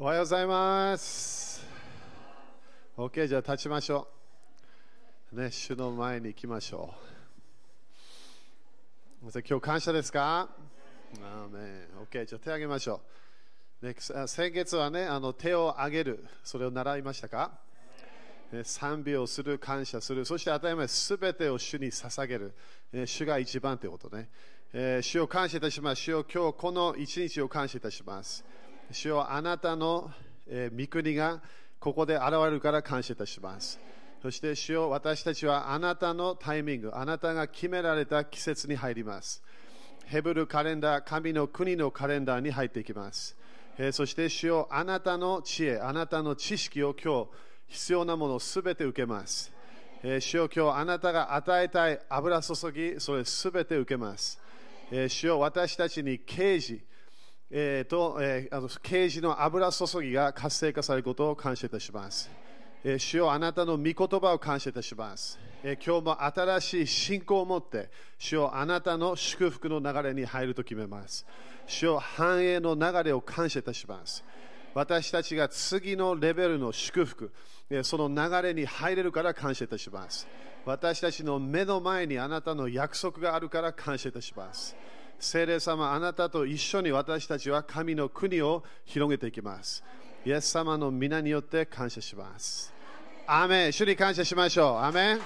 おはようございます。OK、じゃあ立ちましょう。ね、主の前に行きましょう。今日感謝ですか？アーメン ?OK、じゃあ手を挙げましょう。ね、先月はね、あの手を挙げる、それを習いましたか？ね賛美をする、感謝する、そして当たり前、すべてを主に捧げる、え主が一番ということね。えー主を感謝いたします。主を今日この一日を感謝いたします。主よあなたの、え御国がここで現れるから感謝いたします。そして主よ私たちはあなたのタイミング、あなたが決められた季節に入ります。ヘブルカレンダー、神の国のカレンダーに入っていきます。えそして主よあなたの知恵、あなたの知識を今日必要なものをすべて受けます。えー主よ今日あなたが与えたい油注ぎ、それすべて受けます。えー主よ私たちに啓示、えーとえーあの啓示の油注ぎが活性化されることを感謝いたします。えー主よあなたの御言葉を感謝いたします。えー今日も新しい信仰を持って、主よあなたの祝福の流れに入ると決めます。主よ繁栄の流れを感謝いたします。私たちが次のレベルの祝福、えーその流れに入れるから感謝いたします。私たちの目の前にあなたの約束があるから感謝いたします。聖霊様、あなたと一緒に私たちは神の国を広げていきます。イエス様の御名によって感謝します。アメン主に感謝しましょう。アメン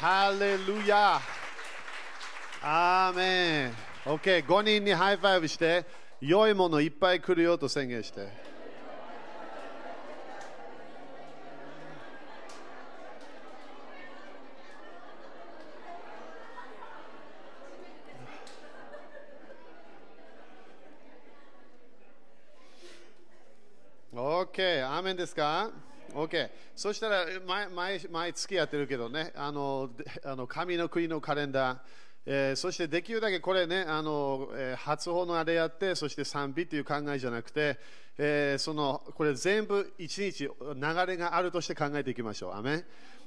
ハレルヤアーメン OK、5人に high five して、良いものいっぱい来るよと宣言して。OK、アーメンですか ?OK。そしたら毎毎毎月やってるけどね、あのあの神の国のカレンダー、えーそしてできるだけこれね、あのえー発音のあれやって、そして賛美という考えじゃなくて、えーそのこれ全部一日流れがあるとして考えていきましょう。アメン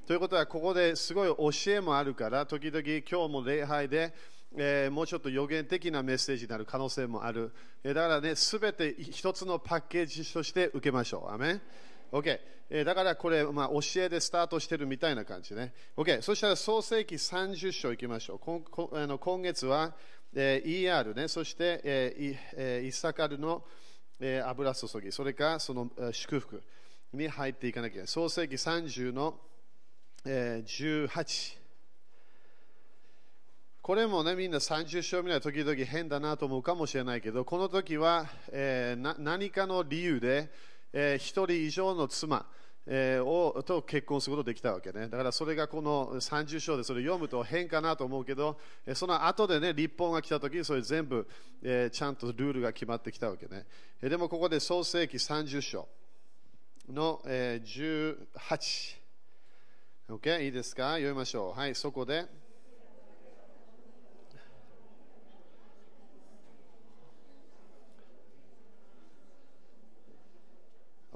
ということは、ここですごい教えもあるから、時々今日も礼拝で、えーもうちょっと予言的なメッセージになる可能性もある。えーだからね、すべて一つのパッケージとして受けましょう。アメン OK、えーだからこれ、まあ、教えでスタートしてるみたいな感じね。OK、そしたら創世紀30章いきましょう。こんこあの今月は、えー ER ね、そして、えーいえーイサカルの、えー油注ぎ、それからその、えー祝福に入っていかなきゃいけない。創世紀30の、えー18。これもね、みんな30章見ない時々変だなと思うかもしれないけど、この時は、えーな何かの理由で、えー一人以上の妻、えーをと結婚することができたわけね。だからそれがこの30章でそれ読むと変かなと思うけど、えーその後でね、立法が来た時にそれ全部、えーちゃんとルールが決まってきたわけね。えーでもここで創世紀30章の、えー18。OK? いいですか？読みましょう。はい、そこで。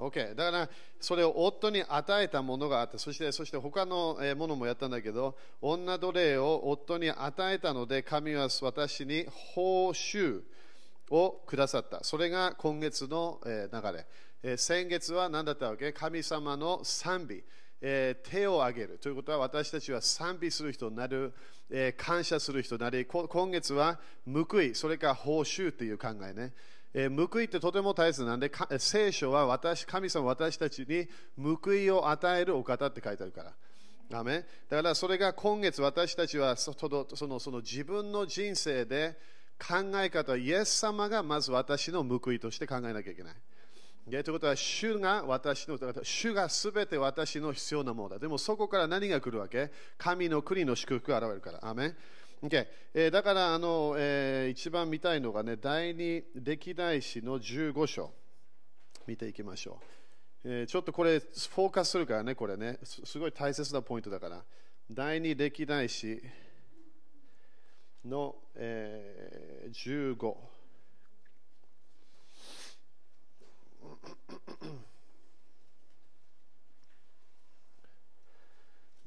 OK、だからそれを夫に与えたものがあって、そしてそして他のものもやったんだけど、女奴隷を夫に与えたので、神は私に報酬をくださった。それが今月の流れ。先月は何だったわけ？神様の賛美。え手を挙げるということは私たちは賛美する人になる、え感謝する人になり今月は報いそれから報酬という考えね、えー報いってとても大切なんで聖書は私神様私たちに報いを与えるお方って書いてあるから。アーメだからそれが今月私たちはそのその自分の人生で考え方イエス様がまず私の報いとして考えなきゃいけない。でということは、主が私の、主がすべて私の必要なものだ。でもそこから何が来るわけ？神の国の祝福が現れるから。アメ Okay えーだからあの、えー一番見たいのがね、第二歴代史の15章。見ていきましょう。えーちょっとこれ、フォーカスするからね、これね。すごい大切なポイントだから。第二歴代史の、えー15。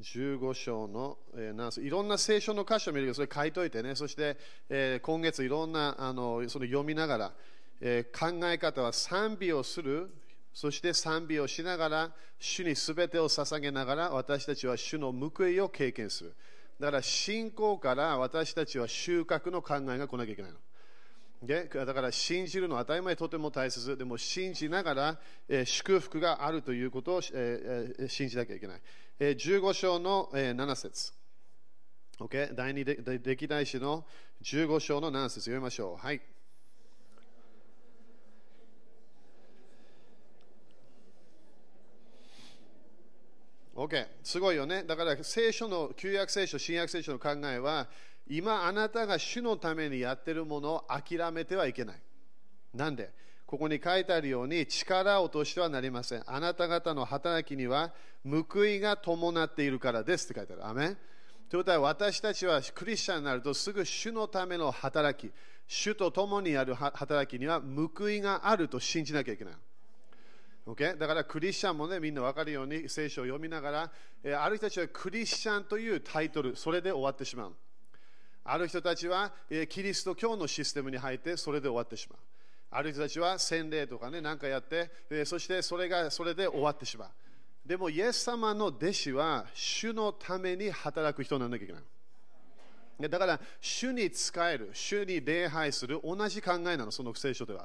15章の、えーなんすいろんな聖書の箇所を見るけど、それ書いといてね、そして、えー今月いろんなあのその読みながら、えー考え方は賛美をする、そして賛美をしながら、主にすべてを捧げながら、私たちは主の報いを経験する。だから信仰から私たちは収穫の考えが来なきゃいけないの。でだから信じるのは当たり前とても大切でも信じながら、えー祝福があるということを、えー信じなきゃいけない、15章の、7節。OK 第二歴代史の15章の7節。読みましょう。はい。OK、すごいよね。だから聖書の、旧約聖書、新約聖書の考えは、今あなたが主のためにやってるものを諦めてはいけない。なんで？ここに書いてあるように力を落としてはなりません。あなた方の働きには報いが伴っているからですって書いてある。アメンということは私たちはクリスチャンになるとすぐ主のための働き、主と共にある働きには報いがあると信じなきゃいけない。Okay? だからクリスチャンもね、みんな分かるように聖書を読みながら、えーある人たちはクリスチャンというタイトル、それで終わってしまう。ある人たちは、えーキリスト教のシステムに入って、それで終わってしまう。ある人たちは洗礼とかね、なんかやって、えそしてそれがそれで終わってしまう。でも、イエス様の弟子は、主のために働く人にならなきゃいけない。だから、主に仕える、主に礼拝する、同じ考えなの、その聖書では。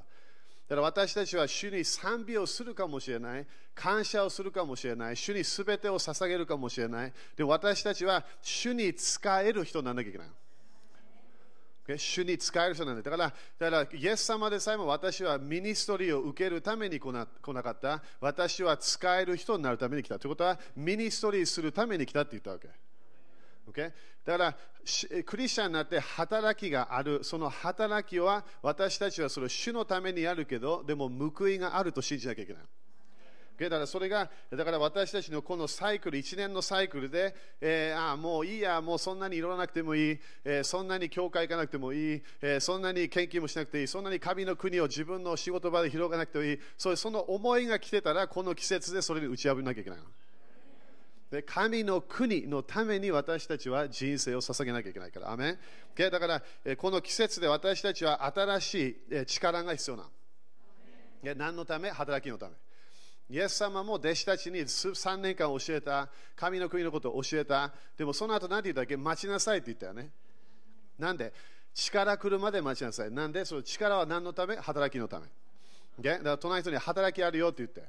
だから私たちは主に賛美をするかもしれない、感謝をするかもしれない、主にすべてを捧げるかもしれない。で私たちは主に仕える人にならなきゃいけない。主に仕える人なんだ。だから、だからイエス様でさえも私は ministry を受けるために来な来なかった。私は仕える人になるために来た。ということは、 ministry するために来たって言ったわけ。Okay? だからクリスチャンになって働きがある、その働きは私たちはそれ主のためにやるけど、でも報いがあると信じなきゃいけない。Okay? だからそれが、だから私たちのこのサイクル、1年のサイクルで、えーああもういいや、もうそんなにいろなくてもいい、えーそんなに教会行かなくてもいい、えーそんなに献金もしなくていい、そんなに神の国を自分の仕事場で広がなくてもいい、そういうその思いが来てたら、この季節でそれに打ち破らなきゃいけない。で神の国のために私たちは人生を捧げなきゃいけないから。アメンだから、この季節で私たちは新しい力が必要なの。何のため？働きのため。イエス様も弟子たちに3年間教えた、神の国のことを教えた。でもその後何て言ったっけ？待ちなさいって言ったよね。なんで？力来るまで待ちなさい。なんで？その力は何のため？働きのため。Okay？だから隣の人に働きあるよって言って。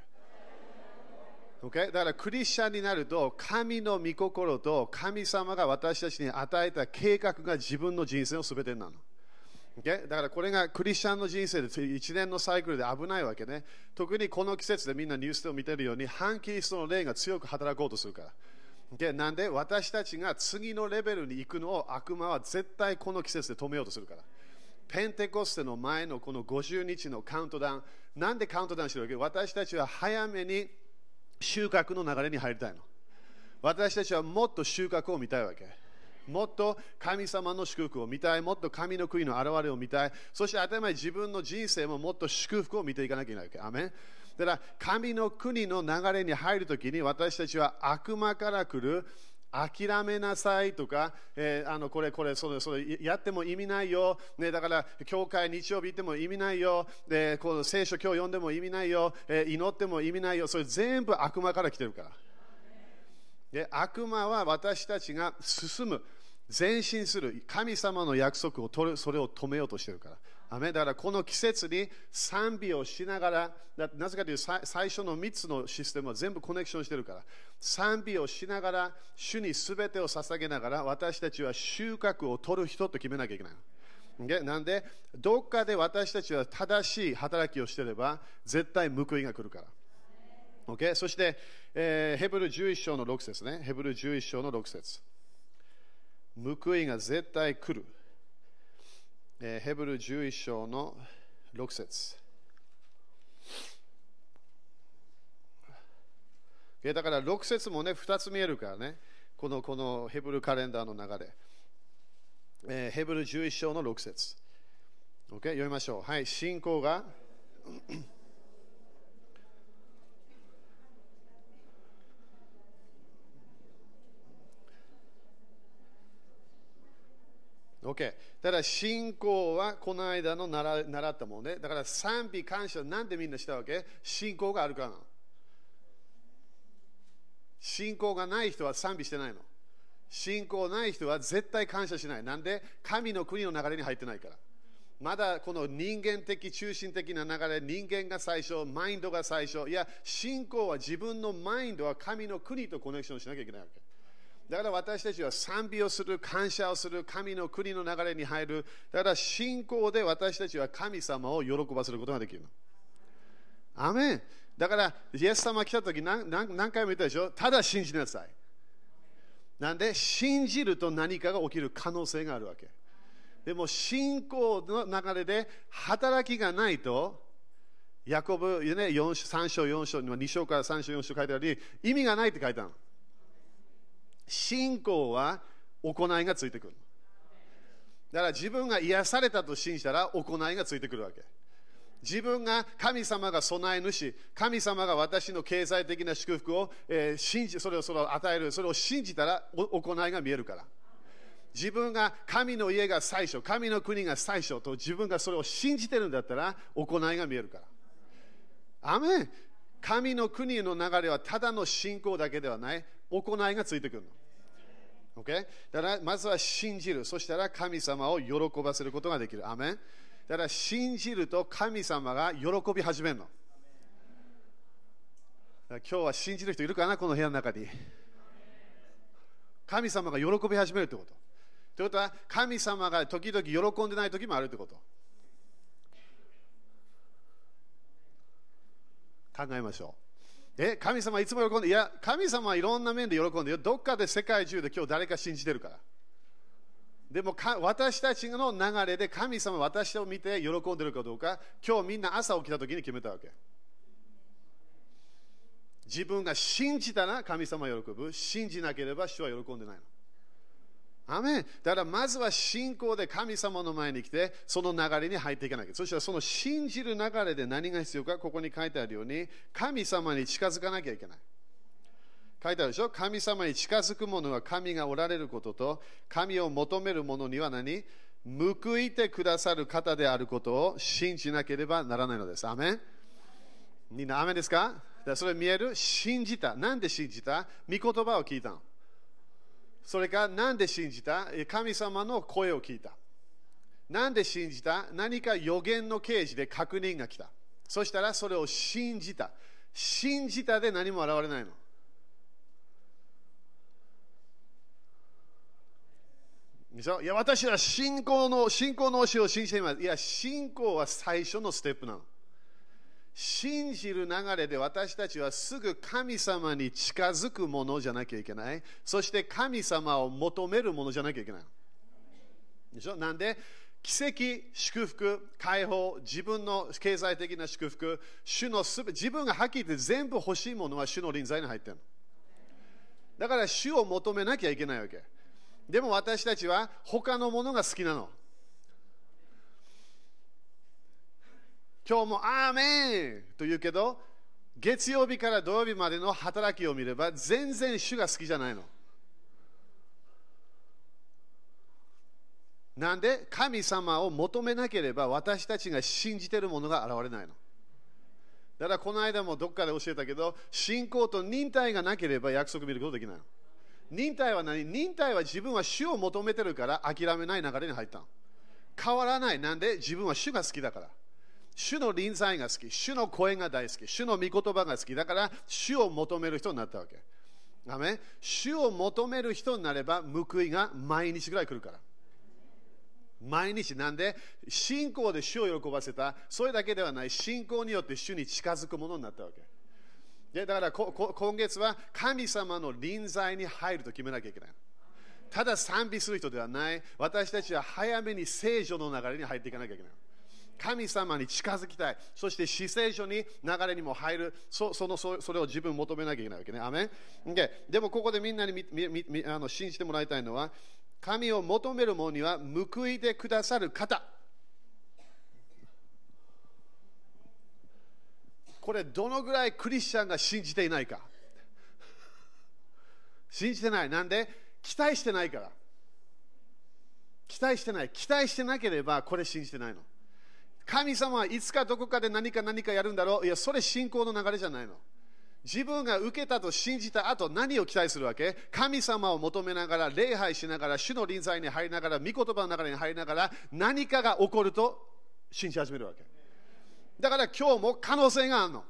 Okay? だからクリスチャンになると神の御心と神様が私たちに与えた計画が自分の人生の全てなの。Okay? だからこれがクリスチャンの人生で1年のサイクルで危ないわけね。特にこの季節でみんなニュースで見てるように反キリストの霊が強く働こうとするから。Okay? なんで私たちが次のレベルに行くのを悪魔は絶対この季節で止めようとするから。ペンテコステの前のこの50日のカウントダウン、なんでカウントダウンしてるわけ私たちは早めに収穫の流れに入りたいの。私たちはもっと収穫を見たいわけ。もっと神様の祝福を見たい、もっと神の国の現れを見たい、そして当たり前自分の人生ももっと祝福を見ていかなきゃいけないわけ。アメン。だから神の国の流れに入るときに私たちは悪魔から来る。諦めなさいとか、えーあのこれこれそれそれやっても意味ないよ、ね、だから教会日曜日行っても意味ないよ、でこの聖書今日読んでも意味ないよ、えー祈っても意味ないよ。それ全部悪魔から来てるから。で悪魔は私たちが進む。前進する神様の約束を取るそれを止めようとしてるから。アだからこの季節に賛美をしながらなぜかというと最初の3つのシステムは全部コネクションしてるから。賛美をしながら主に全てを捧げながら私たちは収穫を取る人と決めなきゃいけないでなんでどっかで私たちは正しい働きをしてれば絶対報いが来るから。OK? そして、えーヘブル11章の6節ね。ヘブル11章の6節。報いが絶対来る。えーヘブル11章の6節えだから6節もね、2つ見えるからね。このこのヘブルカレンダーの流れ。えーヘブル11章の6節 OK? 読みましょう。はい、信仰が OK、OK。だ信仰はこの間の習習ったもんね。だから賛美感謝なんでみんなしたわけ？信仰があるから。信仰がない人は賛美してないの。信仰ない人は絶対感謝しない。なんで？神の国の流れに入ってないから。まだこの人間的中心的な流れ、人間が最初、マインドが最初、いや、信仰は自分のマインドは神の国とコネクションしなきゃいけないわけ。だから私たちは賛美をする、感謝をする、神の国の流れに入る。だから信仰で私たちは神様を喜ばせることができるの。アメンだから、イエス様が来た時何何何回も言ったでしょただ信じなさい。なんで、信じると何かが起きる可能性があるわけ。でも信仰の流れで働きがないと、ヤコブ、ね、3章、4章には2章から3章、4章書いてあり、意味がないって書いてある。信仰は行いがついてくる。だから自分が癒されたと信じたら行いがついてくるわけ。自分が神様が備え主、神様が私の経済的な祝福を、えー、信じそれをそれを与える、それを信じたら行いが見えるから。自分が神の家が最初、神の国が最初と自分がそれを信じてるんだったら行いが見えるから。アメン神の国の流れはただの信仰だけではない、行いがついてくるの。Okay? だからまずは信じる、そしたら神様を喜ばせることができる。アメンだから信じると神様が喜び始めるの。今日は信じる人いるかな、この部屋の中に。神様が喜び始めるってこと。ということは、神様が時々喜んでない時もあるということ。考えましょう。え、神様いつも喜んで、いや、神様はいろんな面で喜んでよ、どっかで世界中で今日誰か信じてるから。でも私たちの流れで神様私を見て喜んでるかどうか、今日みんな朝起きた時に決めたわけ。自分が信じたら神様喜ぶ、信じなければ主は喜んでないの。アメンだからまずは信仰で神様の前に来て、その流れに入っていかなきゃ。そしたらその信じる流れで何が必要か、ここに書いてあるように、神様に近づかなきゃいけない。書いてあるでしょ？神様に近づく者は神がおられることと、神を求める者には何？報いてくださる方であることを信じなければならないのです。アメンみんな、アメンですか？それ見える？信じた。なんで信じた？御言葉を聞いたの。それから何で信じた？神様の声を聞いた。何で信じた？何か予言の刑事で確認が来た。そしたらそれを信じた。信じたで何も現れないの。いや私は信仰の信仰の教えを信じています。いや、信仰は最初のステップなの。信じる流れで私たちはすぐ神様に近づくものじゃなきゃいけない。そして神様を求めるものじゃなきゃいけない。でしょ？なんで？奇跡、祝福、解放、自分の経済的な祝福、主のすべ自分がはっきり言って全部欲しいものは主の臨在に入ってるの。だから主を求めなきゃいけないわけ。でも私たちは他のものが好きなの。今日もアーメンと言うけど、月曜日から土曜日までの働きを見れば、全然主が好きじゃないの。なんで神様を求めなければ私たちが信じてるものが現れないの。だからこの間もどっかで教えたけど、信仰と忍耐がなければ約束見ることできないの。忍耐は何？忍耐は自分は主を求めてるから諦めない流れに入ったの。変わらない。なんで？自分は主が好きだから。主の臨在が好き、主の声が大好き、主の御言葉が好き、だから主を求める人になったわけ。アメ主を求める人になれば報いが毎日ぐらい来るから。毎日なんで？信仰で主を喜ばせた、それだけではない、信仰によって主に近づくものになったわけ。でだから今月は神様の臨在に入ると決めなきゃいけない。ただ賛美する人ではない、私たちは早めに聖女の流れに入っていかなきゃいけない。神様に近づきたい。そして死聖書に流れにも入る。そそのそれを自分求めなきゃいけないわけね。アメンででもここでみんなにあの信じてもらいたいのは、神を求める者には報いてくださる方。これどのぐらいクリスチャンが信じていないか。信じてない。なんで？期待してないから。期待してない。期待してなければこれ信じてないの。神様はいつかどこかで何か何かやるんだろう。いや、それ信仰の流れじゃないの。自分が受けたと信じた後何を期待するわけ？神様を求めながら礼拝しながら主の臨在に入りながら御言葉の流れに入りながら何かが起こると信じ始めるわけ。だから今日も可能性があるの。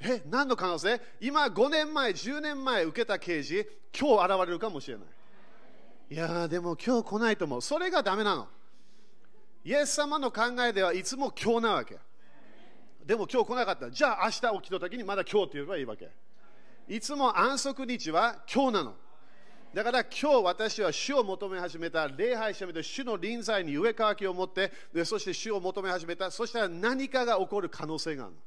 え何の可能性？今5年前10年前受けた刑事今日現れるかもしれない。いやでも今日来ないと思う。それがダメなの。イエス様の考えではいつも今日なわけでも今日来なかった。じゃあ明日起きた時にまだ今日って言えばいいわけ。いつも安息日は今日なの。だから今日私は主を求め始めた、礼拝し始めた、主の臨在に上乾きを持って、でそして主を求め始めた、そしたら何かが起こる可能性があるの。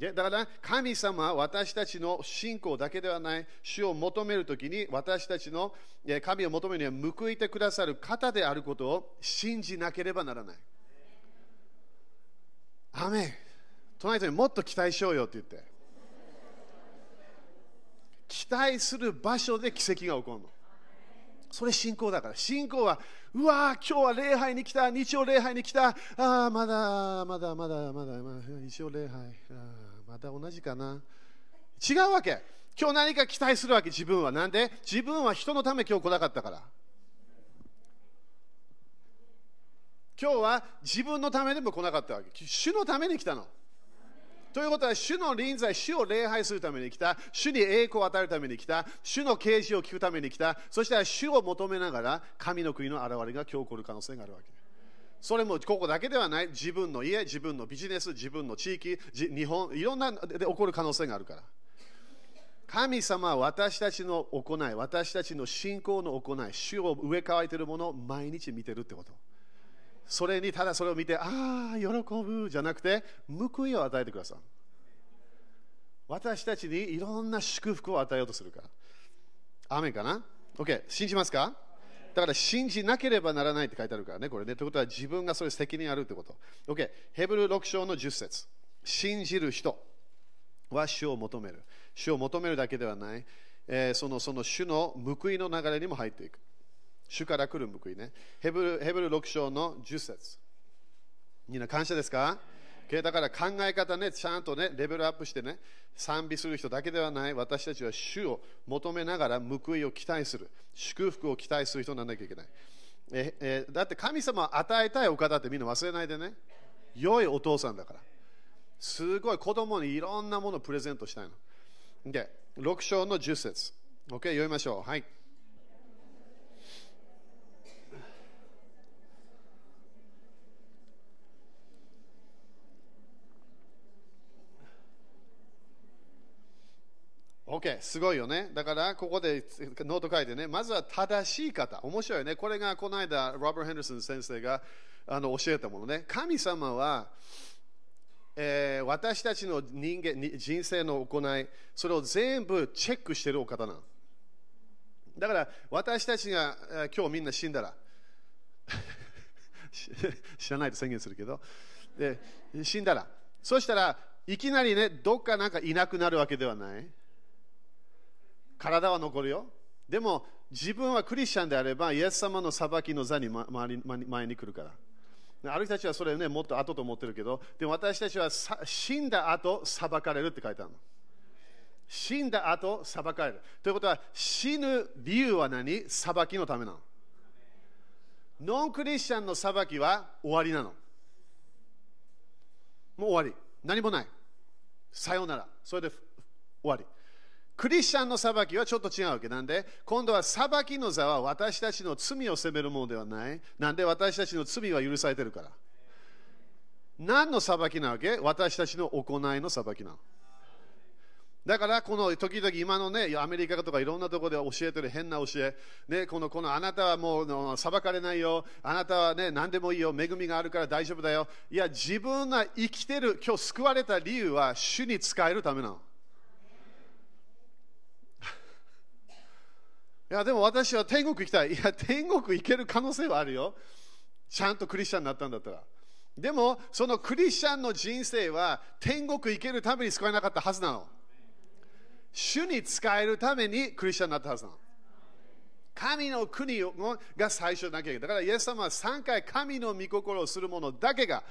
でだから神様は私たちの信仰だけではない主を求めるときに私たちの神を求めるには報いてくださる方であることを信じなければならない。アメン。隣人にもっと期待しようよって言って。期待する場所で奇跡が起こるの。それ信仰だから。信仰はうわー今日は礼拝に来た。日曜礼拝に来た。ああまだまだまだまだ日曜礼拝。あまだ同じかな？違うわけ。今日何か期待するわけ。自分は。なんで？自分は人のため今日来なかったから。今日は自分のためでも来なかったわけ。主のために来たの。ということは、主の臨在、主を礼拝するために来た、主に栄光を与えるために来た、主の啓示を聞くために来た、そして主を求めながら、神の国の現れが今日起こる可能性があるわけ。それもここだけではない、自分の家、自分のビジネス、自分の地域、日本、いろんなで起こる可能性があるから。神様は私たちの行い、私たちの信仰の行い、主を植え替えているものを毎日見てるってこと。それにただそれを見て、ああ、喜ぶじゃなくて、報いを与えてください。私たちにいろんな祝福を与えようとするから。アメンかな ?OK、信じますか？だから信じなければならないって書いてあるからね、これね。ということは自分がそれ責任あるってこと。OK、ヘブル6章の10節信じる人は主を求める。主を求めるだけではない、えー、そのその主の報いの流れにも入っていく。主から来る報いね。ヘブルヘブル6章の10節みんな感謝ですか？だから考え方ね、ちゃんとね、レベルアップしてね、賛美する人だけではない、私たちは主を求めながら報いを期待する、祝福を期待する人にならなきゃいけない。ええだって神様は与えたいお方ってみんな忘れないでね、良いお父さんだから。すごい子供にいろんなものをプレゼントしたいの。で、6章の10節 OK、読みましょう。はい。OK、すごいよね。だから、ここでノート書いてね、まずは正しい方。面白いよね。これがこの間、ロバー・ヘンダーソン先生があの教えたものね。神様は、えー、私たちの人間人生の行い、それを全部チェックしてるお方なの。だから、私たちが今日みんな死んだら、知らないと宣言するけど、で死んだら、そしたらいきなりね、どっかなんかいなくなるわけではない。体は残るよ。でも自分はクリスチャンであれば、イエス様の裁きの座に前に来るから。ある人たちはそれね、もっと後と思ってるけど、でも私たちは死んだ後裁かれるって書いてあるの。死んだ後裁かれる。ということは、死ぬ理由は何？裁きのためなの。ノンクリスチャンの裁きは終わりなの。もう終わり。何もない。さようなら。それで終わり。クリスチャンの裁きはちょっと違うわけなんで、今度は裁きの座は私たちの罪を責めるものではない。なんで私たちの罪は許されてるから。何の裁きなわけ？私たちの行いの裁きなの。だからこの時々今のねアメリカとかいろんなところで教えてる変な教え、ね、このこのあなたはもう裁かれないよ、あなたはね何でもいいよ、恵みがあるから大丈夫だよ。いや、自分が生きてる、今日救われた理由は主に使えるためなの。いや、でも私は天国行きたい。いや、天国行ける可能性はあるよ。ちゃんとクリスチャンになったんだったら。でも、そのクリスチャンの人生は天国行けるために救われなかったはずなの。主に使えるためにクリスチャンになったはずなの。神の国が最初だけないだからイエス様は3回神の御心をする者だけが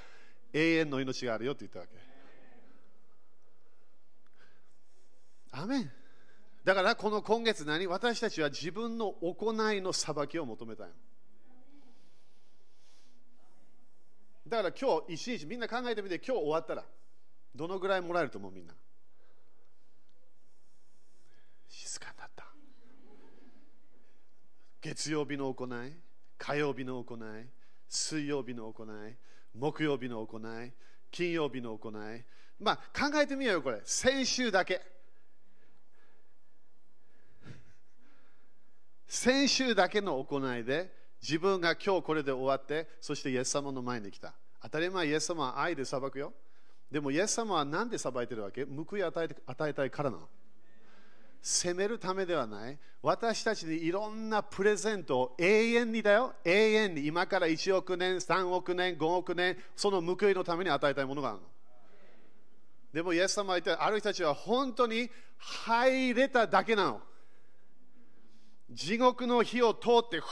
永遠の命があるよって言ったわけアメンだからこの今月何？私たちは自分の行いの裁きを求めたいだから今日一日みんな考えてみて今日終わったらどのぐらいもらえると思う？みんな。静かになった。月曜日の行い火曜日の行い水曜日の行い木曜日の行い金曜日の行い。まあ考えてみようよこれ。先週だけ。先週だけの行いで自分が今日これで終わってそしてイエス様の前に来た。当たり前イエス様は愛で裁くよ。でもイエス様は何で裁いてるわけ？報い与えて与えたいからなの。責めるためではない。私たちにいろんなプレゼントを永遠にだよ。永遠に。今から1億年3億年5億年その報いのために与えたいものがあるの。でもイエス様は言ってある人たちは本当に入れただけなの。地獄の火を通ってふー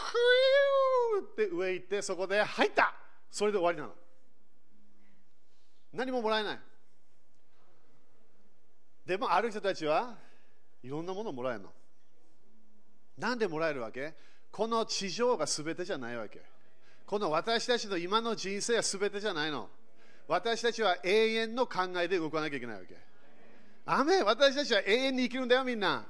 って上行ってそこで入った。それで終わりなの。何ももらえない。でもある人たちはいろんなものをもらえるの。なんでもらえるわけ？この地上が全てじゃないわけ。この私たちの今の人生は全てじゃないの。私たちは永遠の考えで動かなきゃいけないわけ。アメ私たちは永遠に生きるんだよみんな。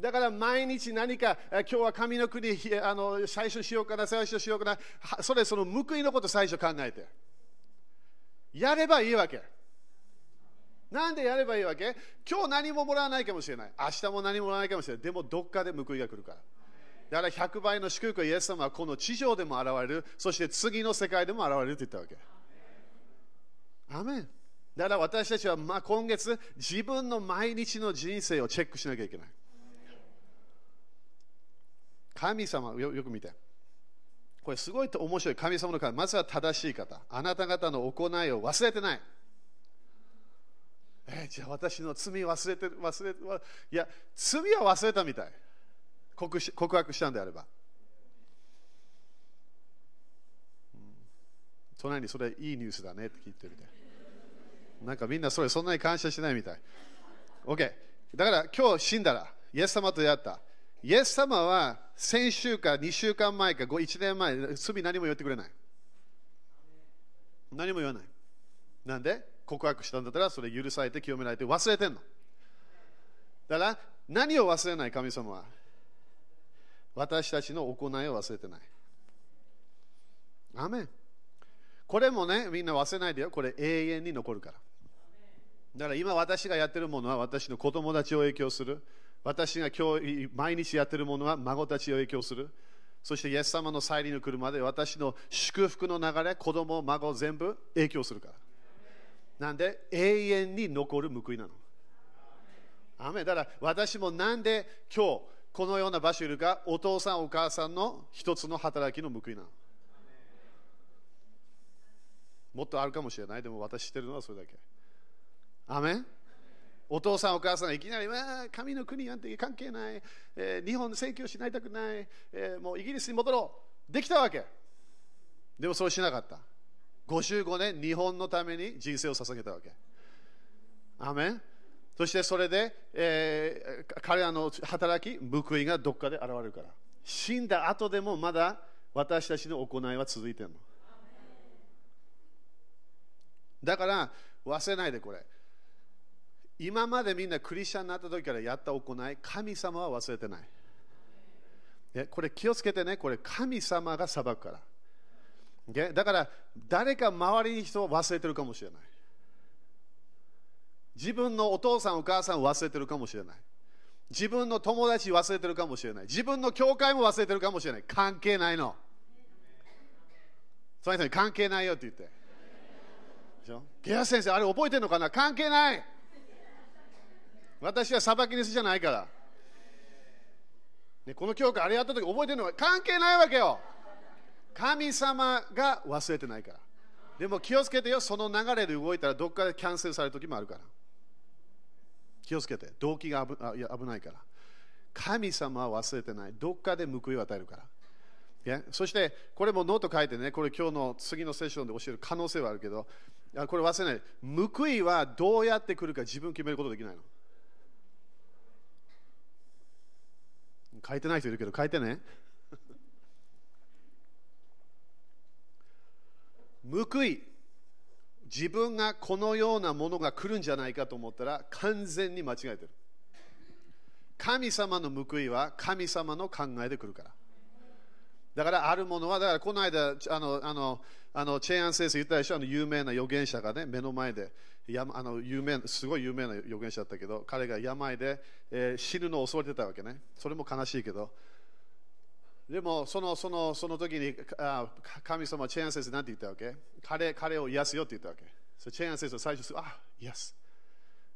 だから毎日何か今日は神の国あの最初しようかな最初しようかな。それその報いのこと最初考えて。やればいいわけ。なんでやればいいわけ？今日何ももらわないかもしれない。明日も何ももらわないかもしれない。でもどっかで報いが来るから。だから100倍の祝福をイエス様はこの地上でも現れる。そして次の世界でも現れると言ったわけ。アメン。だから私たちはま今月自分の毎日の人生をチェックしなきゃいけない。神様よよく見て。これすごいと面白い神様の方まずは正しい方。あなた方の行いを忘れてない。えー、じゃあ私の罪忘れてる忘れていや罪は忘れたみたい。告し告白したんであれば、隣にそれいいニュースだねって聞いてみて。なんかみんなそれそんなに感謝しないみたい。OK だから今日死んだらイエス様と出会った。イエス様は先週か2週間前か1年前、罪何も言ってくれない。何も言わない。なんで？告白したんだったらそれ許されて清められて忘れてんの。だから何を忘れない神様は？私たちの行いを忘れてない。アメンこれもね、みんな忘れないでよ。これ永遠に残るから。だから今私がやってるものは私の子供たちを影響する。私が今日毎日やってるものは孫たちを影響する。そしてイエス様の再臨の来るまで私の祝福の流れ、子供、孫全部影響するから。なんで永遠に残る報いなの。アだから私もなんで今日このような場所にいるか、お父さん、お母さんの一つの働きの報いなの。もっとあるかもしれない。でも私知ってるのはそれだけ。アメンお父さんお母さんいきなり、神の国なんて関係ない、えー、日本正教しないたくない、えー、もうイギリスに戻ろう。できたわけ。でもそうしなかった。55年、日本のために人生を捧げたわけ。アメンそしてそれで、えー、彼らの働き、報いがどっかで現れるから。死んだ後でもまだ私たちの行いは続いてるの。だから忘れないでこれ。今までみんなクリスチャンになった時からやった行い、神様は忘れてない。これ気をつけてね、これ神様が裁くから。だから誰か周りに人を忘れてるかもしれない。自分のお父さんお母さんを忘れてるかもしれない。自分の友達忘れてるかもしれない。自分の教会も忘れてるかもしれない。関係ないの。その人に関係ないよって言ってでしょ？ゲア先生、あれ覚えてるのかな？関係ない。私は裁きにすじゃないから。ね、この教会あれやった時覚えてるのは関係ないわけよ。神様が忘れてないから。でも気をつけてよ、その流れで動いたらどっかでキャンセルされる時もあるから。気をつけて、動機が危あいや危ないから。神様は忘れてない。どっかで報いを与えるから。Yeah? そして、これもノート書いてね、これ今日の次のセッションで教える可能性はあるけど、これ忘れない。報いはどうやって来るか自分決めることできないの。書いてない人いるけど、書いてね。報い、自分がこのようなものが来るんじゃないかと思ったら完全に間違えてる。神様の報いは神様の考えで来るから。だからあるものは、だからこの間、あの、あの、あのチェアン先生言ったでしょ、あの有名な預言者がね、目の前で、あの有名すごい有名な預言者だったけど、彼が病で、えー、死ぬのを襲われてたわけね。それも悲しいけど。でもそのそのその時にあ神様、チェアン先生なんて言ったわけ？彼彼を癒すよって言ったわけ。そチェアン先生最初、あ癒す。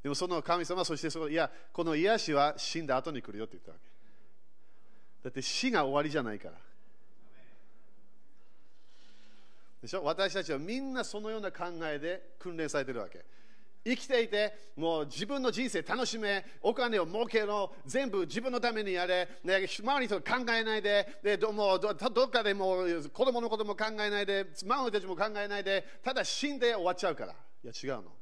でもその神様そしてそのいや、この癒しは死んだ後に来るよって言ったわけ。だって死が終わりじゃないから。でしょ？私たちはみんなそのような考えで訓練されてるわけ。生きていて、もう自分の人生楽しめ、お金を儲けろ、全部自分のためにやれ、ね、周りと考えないで、でどもどどっかでもう子供のことも考えないで、孫たちも考えないで、ただ死んで終わっちゃうから。いや、違うの。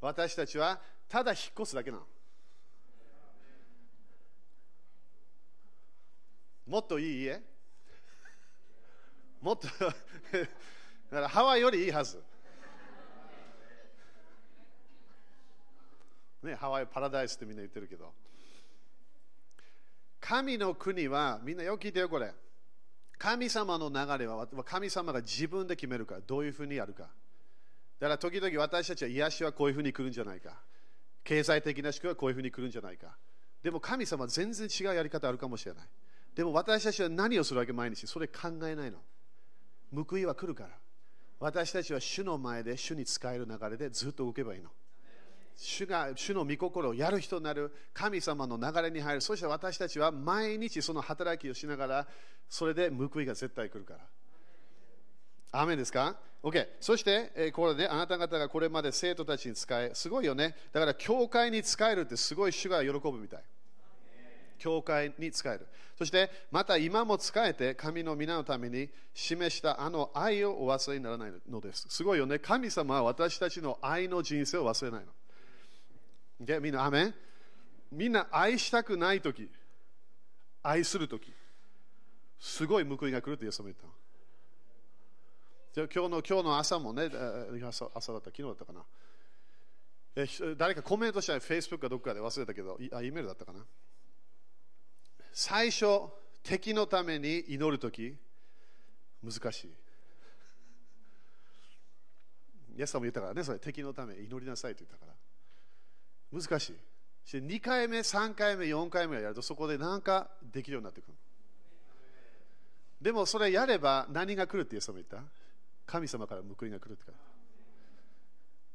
私たちはただ引っ越すだけなの。もっといい家？もっと だからハワイよりいいはず。ね、ハワイパラダイスってみんな言ってるけど。神の国は、みんなよく聞いてよ、これ。神様の流れは神様が自分で決めるから、どういうふうにやるか。だから時々私たちは癒しはこういうふうに来るんじゃないか。経済的な祝はこういうふうに来るんじゃないか。でも神様は全然違うやり方あるかもしれない。でも私たちは何をするわけ毎日？それ考えないの。報いは来るから。私たちは主の前で主に使える流れでずっと動けばいいの。主が主の御心をやる人になる神様の流れに入る。そして私たちは毎日その働きをしながら、それで報いが絶対来るから。アメですか ?OK。そして、えー、これね、あなた方がこれまで生徒たちに使え、すごいよね。だから、教会に使えるってすごい主が喜ぶみたい。教会に使える。そして、また今も使えて、神の皆のために示したあの愛をお忘れにならないのです。すごいよね。神様は私たちの愛の人生を忘れないの。でみんな、アメン？みんな愛したくないとき、愛するとき、すごい報いが来るってイエス様言ったの。今日の今日の朝もね、朝だった、昨日だったかな。え誰かコメントしたら Facebook かどっかで忘れたけど、あ、E メールだったかな。最初、敵のために祈るとき、難しい。イエス様も言ったからね、それ敵のために祈りなさいと言ったから。難しい。2回目、3回目、4回目やるとそこで何かできるようになってくる。でもそれやれば何が来るってイエス様言った？神様から報いが来るって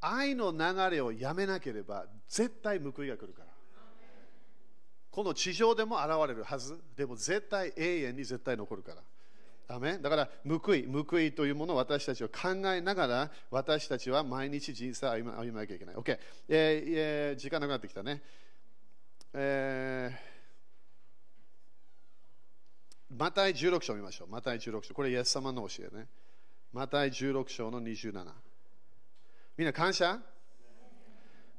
愛の流れをやめなければ絶対報いが来るから。この地上でも現れるはず。でも絶対永遠に絶対残るから。アメだから報い、報いというものを私たちは考えながら私たちは毎日人生を歩ま歩まなきゃいけない。OK、えーえー、時間なくなってきたね。えー、マタイ16章見ましょう。マタイ16章。これイエス様の教えね。マタイ16章の27。みんな感謝？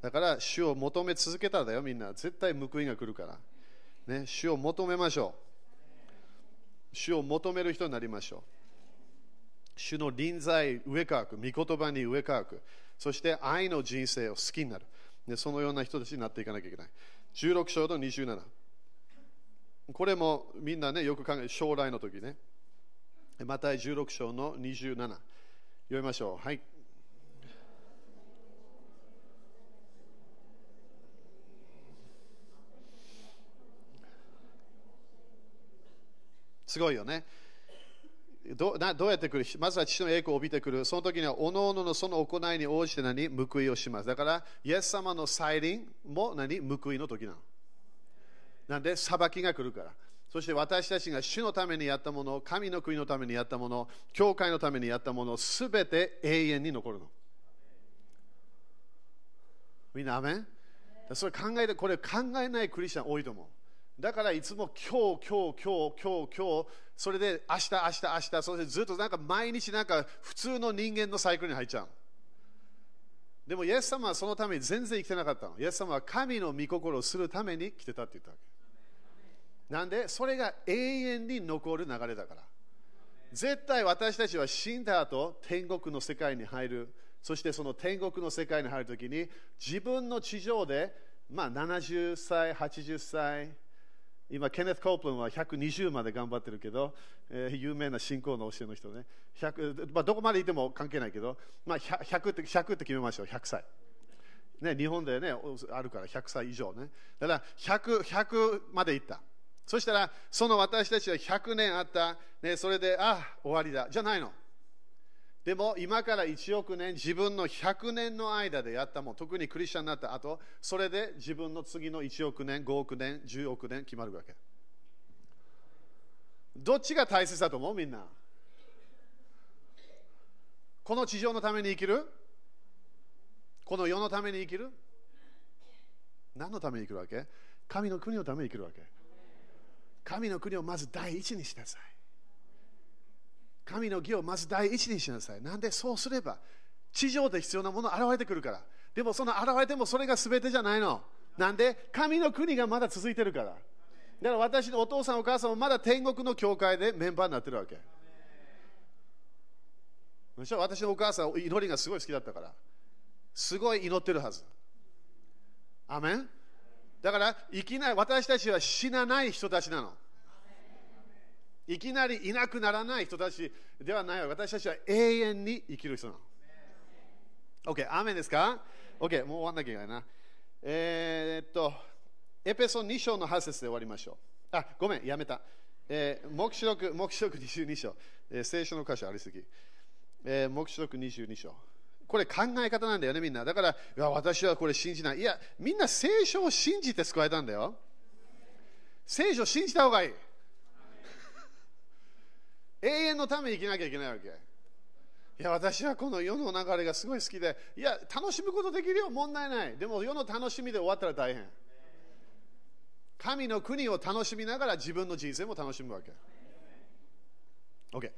だから主を求め続けたらだよ、みんな。絶対報いが来るから。ね、主を求めましょう。主を求める人になりましょう。主の臨在、上かく、御言葉に上かく、そして愛の人生を好きになる。でそのような人たちになっていかなきゃいけない。16章と27。これもみんなね、よく考え、将来の時ね。また16章の27。読みましょう。はい。すごいよね。どなどうやって来る？まずは父の栄光を帯びてくる。その時には、おのおののその行いに応じて何？報いをします。だから、イエス様の再臨も何？報いの時なの。なんで、裁きが来るから。そして私たちが主のためにやったもの、神の国のためにやったもの、教会のためにやったもの、すべて永遠に残るの。みんな、アメン？それ考えてこれ考えないクリスチャン多いと思うだからいつも今日今日今日今日今日それで明日明日明日そしてずっとなんか毎日なんか普通の人間のサイクルに入っちゃう。でもイエス様はそのために全然生きてなかったの。イエス様は神の御心をするために来てたって言ったわけ。なんでそれが永遠に残る流れだから。絶対私たちは死んだ後天国の世界に入る。そしてその天国の世界に入るときに自分の地上で、まあ、70歳、80歳、今、ケネス・コープンは120まで頑張ってるけど、えー、有名な信仰の教えの人ね、まあ、どこまでいても関係ないけど、まあ100、100, って100って決めましょう、100歳。ね、日本で、ね、あるから100歳以上ね。だから100、100までいった。そしたら、その私たちは100年あった、ね、それで、ああ、終わりだ。じゃないの。でも今から1億年、自分の100年の間でやったもん、特にクリスチャンになった後、それで自分の次の1億年、5億年、10億年決まるわけ。どっちが大切だと思う？みんな。この地上のために生きる？この世のために生きる？何のために生きるわけ？神の国のために生きるわけ。神の国をまず第一にしなさい。神の義をまず第一にしなさい。なんでそうすれば、地上で必要なもの現れてくるから。でもその現れてもそれが全てじゃないの。なんで神の国がまだ続いてるから。だから私のお父さんお母さんもまだ天国の教会でメンバーになってるわけ。私のお母さん祈りがすごい好きだったから。すごい祈ってるはず。アメン？だからいきなり私たちは死なない人たちなの。いきなりいなくならない人たちではない私たちは永遠に生きる人なの。OK、アーメンですか ?OK、もう終わんなきゃいけないな。えー、っと、エペソ2章の8節で終わりましょう。あ、ごめん、やめた。えー、目視録、目視録22章、えー、聖書の箇所ありすぎ。えー、目視録22章。これ考え方なんだよね、みんな。だから、いや私はこれ信じない。いや、みんな聖書を信じて救われたんだよ。聖書を信じた方がいい。永遠のために生きなきゃいけないわけ。いや、私はこの世の流れがすごい好きで、いや、楽しむことできるよ、問題ない。でも世の楽しみで終わったら大変。神の国を楽しみながら自分の人生も楽しむわけ。OK。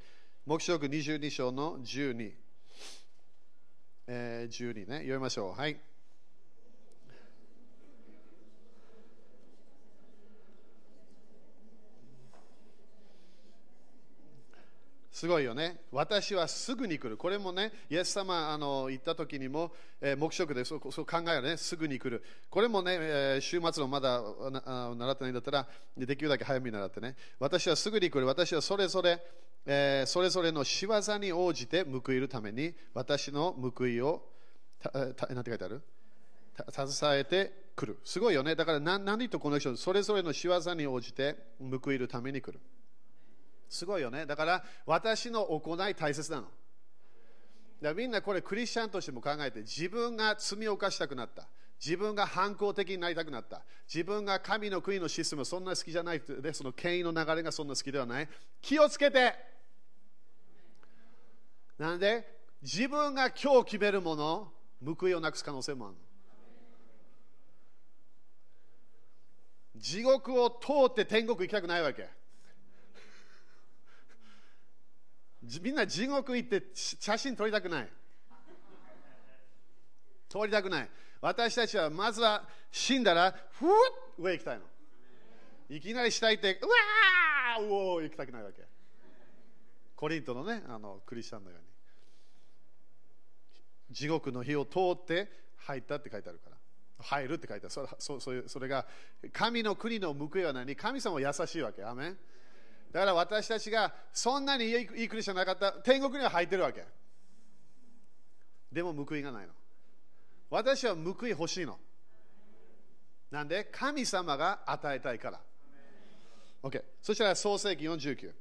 黙示録22章の12。えー、12ね、読みましょう。はい。すごいよね。私はすぐに来る。これもね、イエス様あの言った時にも、えー、黙食でそうそう考えるね、すぐに来る。これもね、えー、週末のまだ習ってないんだったら、できるだけ早めに習ってね。私はすぐに来る。私はそれぞれ、えー、それぞれの仕業に応じて報いるために、私の報いを、たたなんて書いてある？携えてくる。すごいよね。だから何何とこの人、それぞれの仕業に応じて報いるために来る。すごいよね。だから私の行い大切なの。だみんなこれクリスチャンとしても考えて自分が罪を犯したくなった。自分が反抗的になりたくなった。自分が神の国のシステムそんな好きじゃないで、その権威の流れがそんな好きではない。気をつけてなんで自分が今日決めるもの、報いをなくす可能性もあるの。地獄を通って天国行きたくないわけ。みんな地獄行って写真撮りたくない。撮りたくない。私たちはまずは死んだら、ふっ上行きたいの。いきなり下行って、うわーうおー行きたくないわけ。コリントのね、あのクリスチャンのように。地獄の火を通って入ったって書いてあるから。入るって書いてある。そそそそれが神の国の報いは何？神様は優しいわけ。アメンだから私たちがそんなにいい国じゃなかった天国には入ってるわけ。でも報いがないの。私は報い欲しいの。なんで？神様が与えたいから。OK。そしたら創世紀49。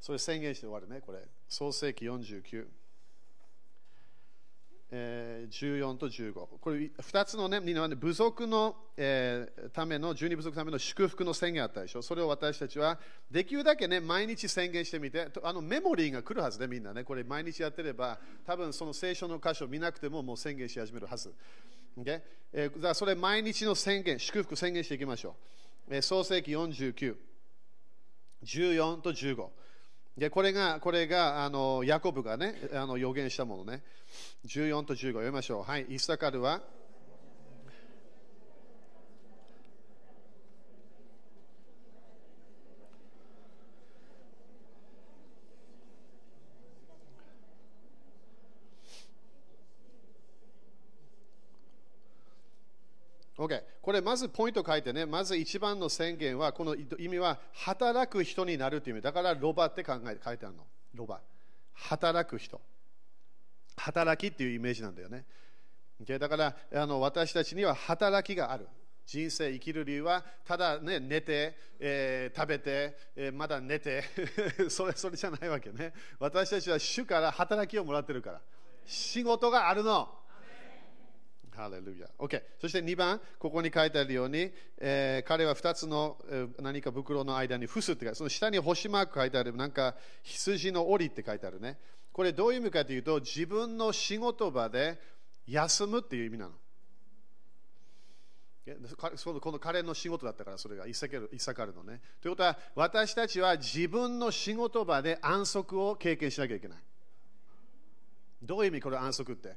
それ宣言して終わるね、これ。創世紀49。えー、14と15。これ2つのね、部族の、えー、ための、12部族のための祝福の宣言あったでしょ。それを私たちはできるだけね、毎日宣言してみて、あのメモリーが来るはずで、みんなね、これ毎日やってれば、多分その聖書の箇所を見なくてももう宣言し始めるはず。Okay? えー、じゃそれ毎日の宣言、祝福宣言していきましょう。えー、創世記49、14と15。でこれが、これがあのヤコブがね、あの予言したものね。14と15読みましょう。はい、イスタカルは。OK。これまずポイント書いてね、まず一番の宣言は、この意味は働く人になるという意味。だからロバって考えて書いてあるの。ロバ。働く人。働きっていうイメージなんだよね。Okay? だからあの私たちには働きがある。人生生きる理由はただ、ね、寝て、えー、食べて、えー、まだ寝て それそれじゃないわけね。私たちは主から働きをもらってるから。仕事があるの。ハレルヤ。OK。そして2番、ここに書いてあるように、えー、彼は2つの、えー、何か袋の間にフスって書いてその下に星マーク書いてある、なんか羊の檻って書いてあるね。これどういう意味かというと、自分の仕事場で休むっていう意味なの。この彼の仕事だったから、それがイサカルのね。ということは、私たちは自分の仕事場で安息を経験しなきゃいけない。どういう意味これ安息って？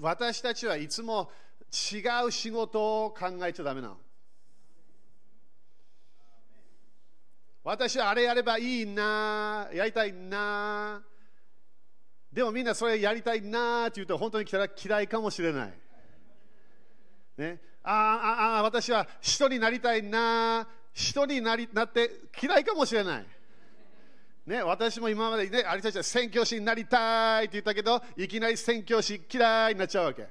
私たちはいつも違う仕事を考えちゃだめなの。私はあれやればいいな、やりたいな。でもみんなそれやりたいなって言うと本当に嫌いかもしれない。ね、ああああ私は人になりたいな、人になりなって嫌いかもしれない。ね、私も今までね、あれたちは宣教師になりたいって言ったけど、いきなり宣教師嫌いになっちゃうわけ。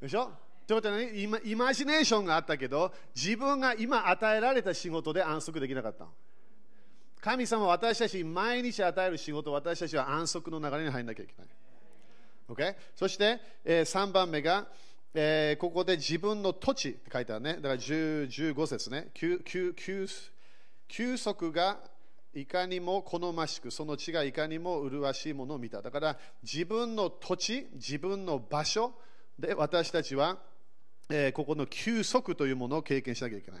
でしょ？ということはねイマ、ジネーションがあったけど、自分が今与えられた仕事で安息できなかった。神様は私たちに毎日与える仕事、私たちは安息の流れに入らなきゃいけない。Okay? そして、えー、3番目が、えー、ここで自分の土地って書いてあるね。だから15節ね。休息がいかにも好ましく、その地がいかにも麗しいものを見た。だから自分の土地、自分の場所で私たちは、えー、ここの休息というものを経験しなきゃいけない。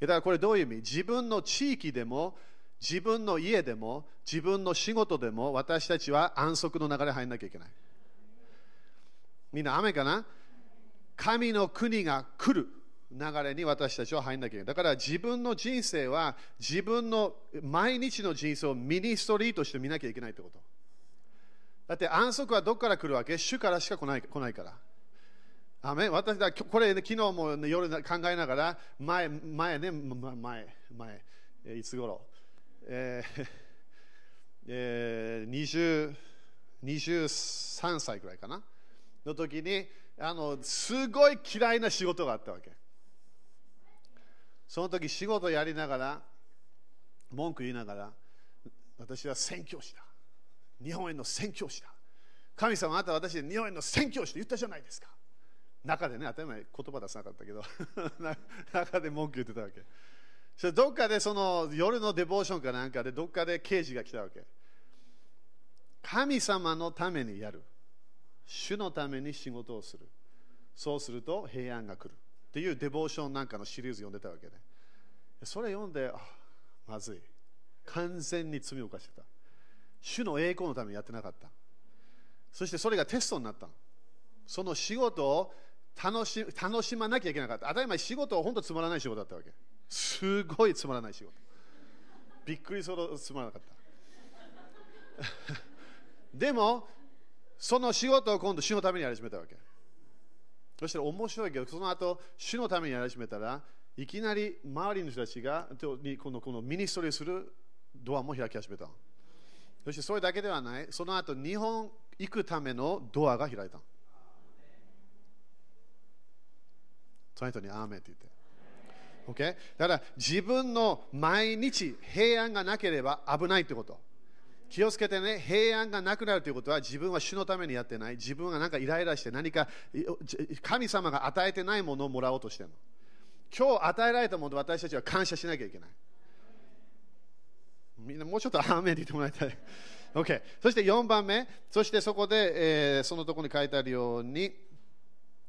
だからこれどういう意味？自分の地域でも、自分の家でも、自分の仕事でも、私たちは安息の流れに入らなきゃいけない。みんな雨かな？神の国が来る。流れに私たちは入んなきゃいけない。だから自分の人生は自分の毎日の人生をミニストリーとして見なきゃいけないってこと。だって安息はどこから来るわけ？主からしか来ない来ないから。あめ私だこれ、ね、昨日も、ね、夜考えながら前、前ね、前、前、いつ頃、えー えー、20 23歳くらいかな？の時にあのすごい嫌いな仕事があったわけ。その時仕事やりながら文句言いながら私は宣教師だ。日本への宣教師だ。神様あなた私日本への宣教師と言ったじゃないですか。中でね当たり前言葉出さなかったけど 中で文句言ってたわけ。それどっかでその夜のデボーションかなんかでどっかで刑事が来たわけ。神様のためにやる。主のために仕事をする。そうすると平安が来る。っていうデボーションなんかのシリーズ読んでたわけで、それ読んで、あまずい。完全に罪を犯してた。主の栄光のためにやってなかった。そしてそれがテストになった。その仕事を楽し楽しまなきゃいけなかった。当たり前、仕事は本当つまらない仕事だったわけ。すごいつまらない仕事。びっくりするつまらなかった。でも、その仕事を今度、主のためにやり始めたわけ。そしたら面白いけど、その後、主のためにやり始めたら、いきなり周りの人たちがこのこのミニストリーするドアも開き始めた。そしてそれだけではない、その後日本行くためのドアが開いた。その人にアーメンって言って。Okay? だから自分の毎日平安がなければ危ないってこと。気をつけてね、平安がなくなるということは自分は主のためにやってない。自分が何かイライラして何か神様が与えてないものをもらおうとしてるの。今日与えられたもの私たちは感謝しなきゃいけない。みんなもうちょっとアーメンって言ってもらいたい。OK。そして4番目、そしてそこで、えー、そのところに書いてあるように、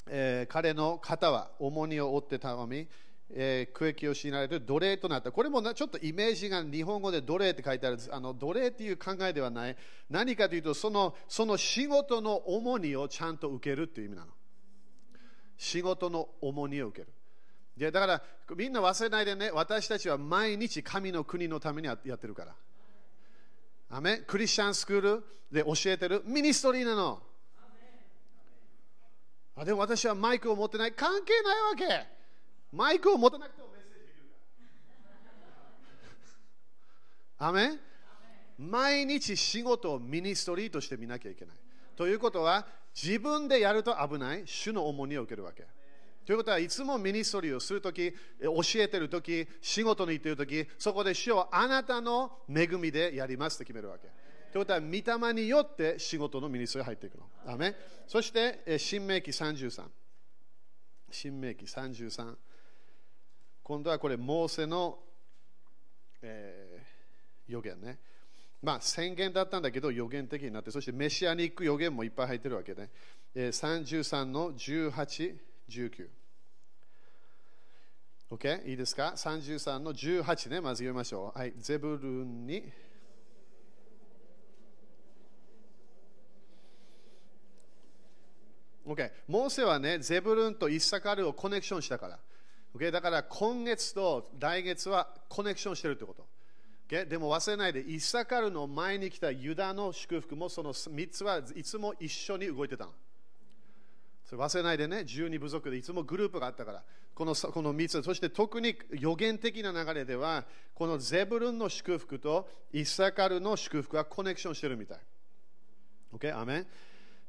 えー彼の肩は重荷を負ってたまみ、えー区域を強いられる奴隷となった。これもなちょっとイメージが日本語で奴隷って書いてあるあの奴隷っていう考えではない。何かというとその、その仕事の重荷をちゃんと受けるっていう意味なの。仕事の重荷を受ける。でだからみんな忘れないでね、私たちは毎日神の国のためにやってるから。アメクリスチャンスクールで教えてる ministry なの。あでも私はマイクを持ってない。関係ないわけ。マイクを持たなくてもメッセージできるから。アメン？毎日仕事を ministry として見なきゃいけない。ということは、自分でやると危ない、主の重荷を受けるわけ。ということは、いつも ministry をするとき、教えてるとき、仕事に行ってるとき、そこで主よあなたの恵みでやりますと決めるわけ。ということは、御霊によって仕事のミニストリーに入っていくの。アメそして、新明記33。新明記33。今度はこれ、モーセの、えー予言ね。まあ、宣言だったんだけど予言的になって、そしてメシアニック予言もいっぱい入ってるわけね。えー33の18、19。OK? いいですか ?33 の18ね、まず読みましょう。はい、ゼブルンに。OK、モーセはね、ゼブルンとイッサカルをコネクションしたから。OK、だから今月と来月はコネクションしてるってこと。Okay? でも忘れないで、イサカルの前に来たユダの祝福もその3つはいつも一緒に動いてたの。それ忘れないでね、12部族でいつもグループがあったから、このこの3つ、そして特に予言的な流れでは、このゼブルンの祝福とイサカルの祝福はコネクションしてるみたい。OK? アメン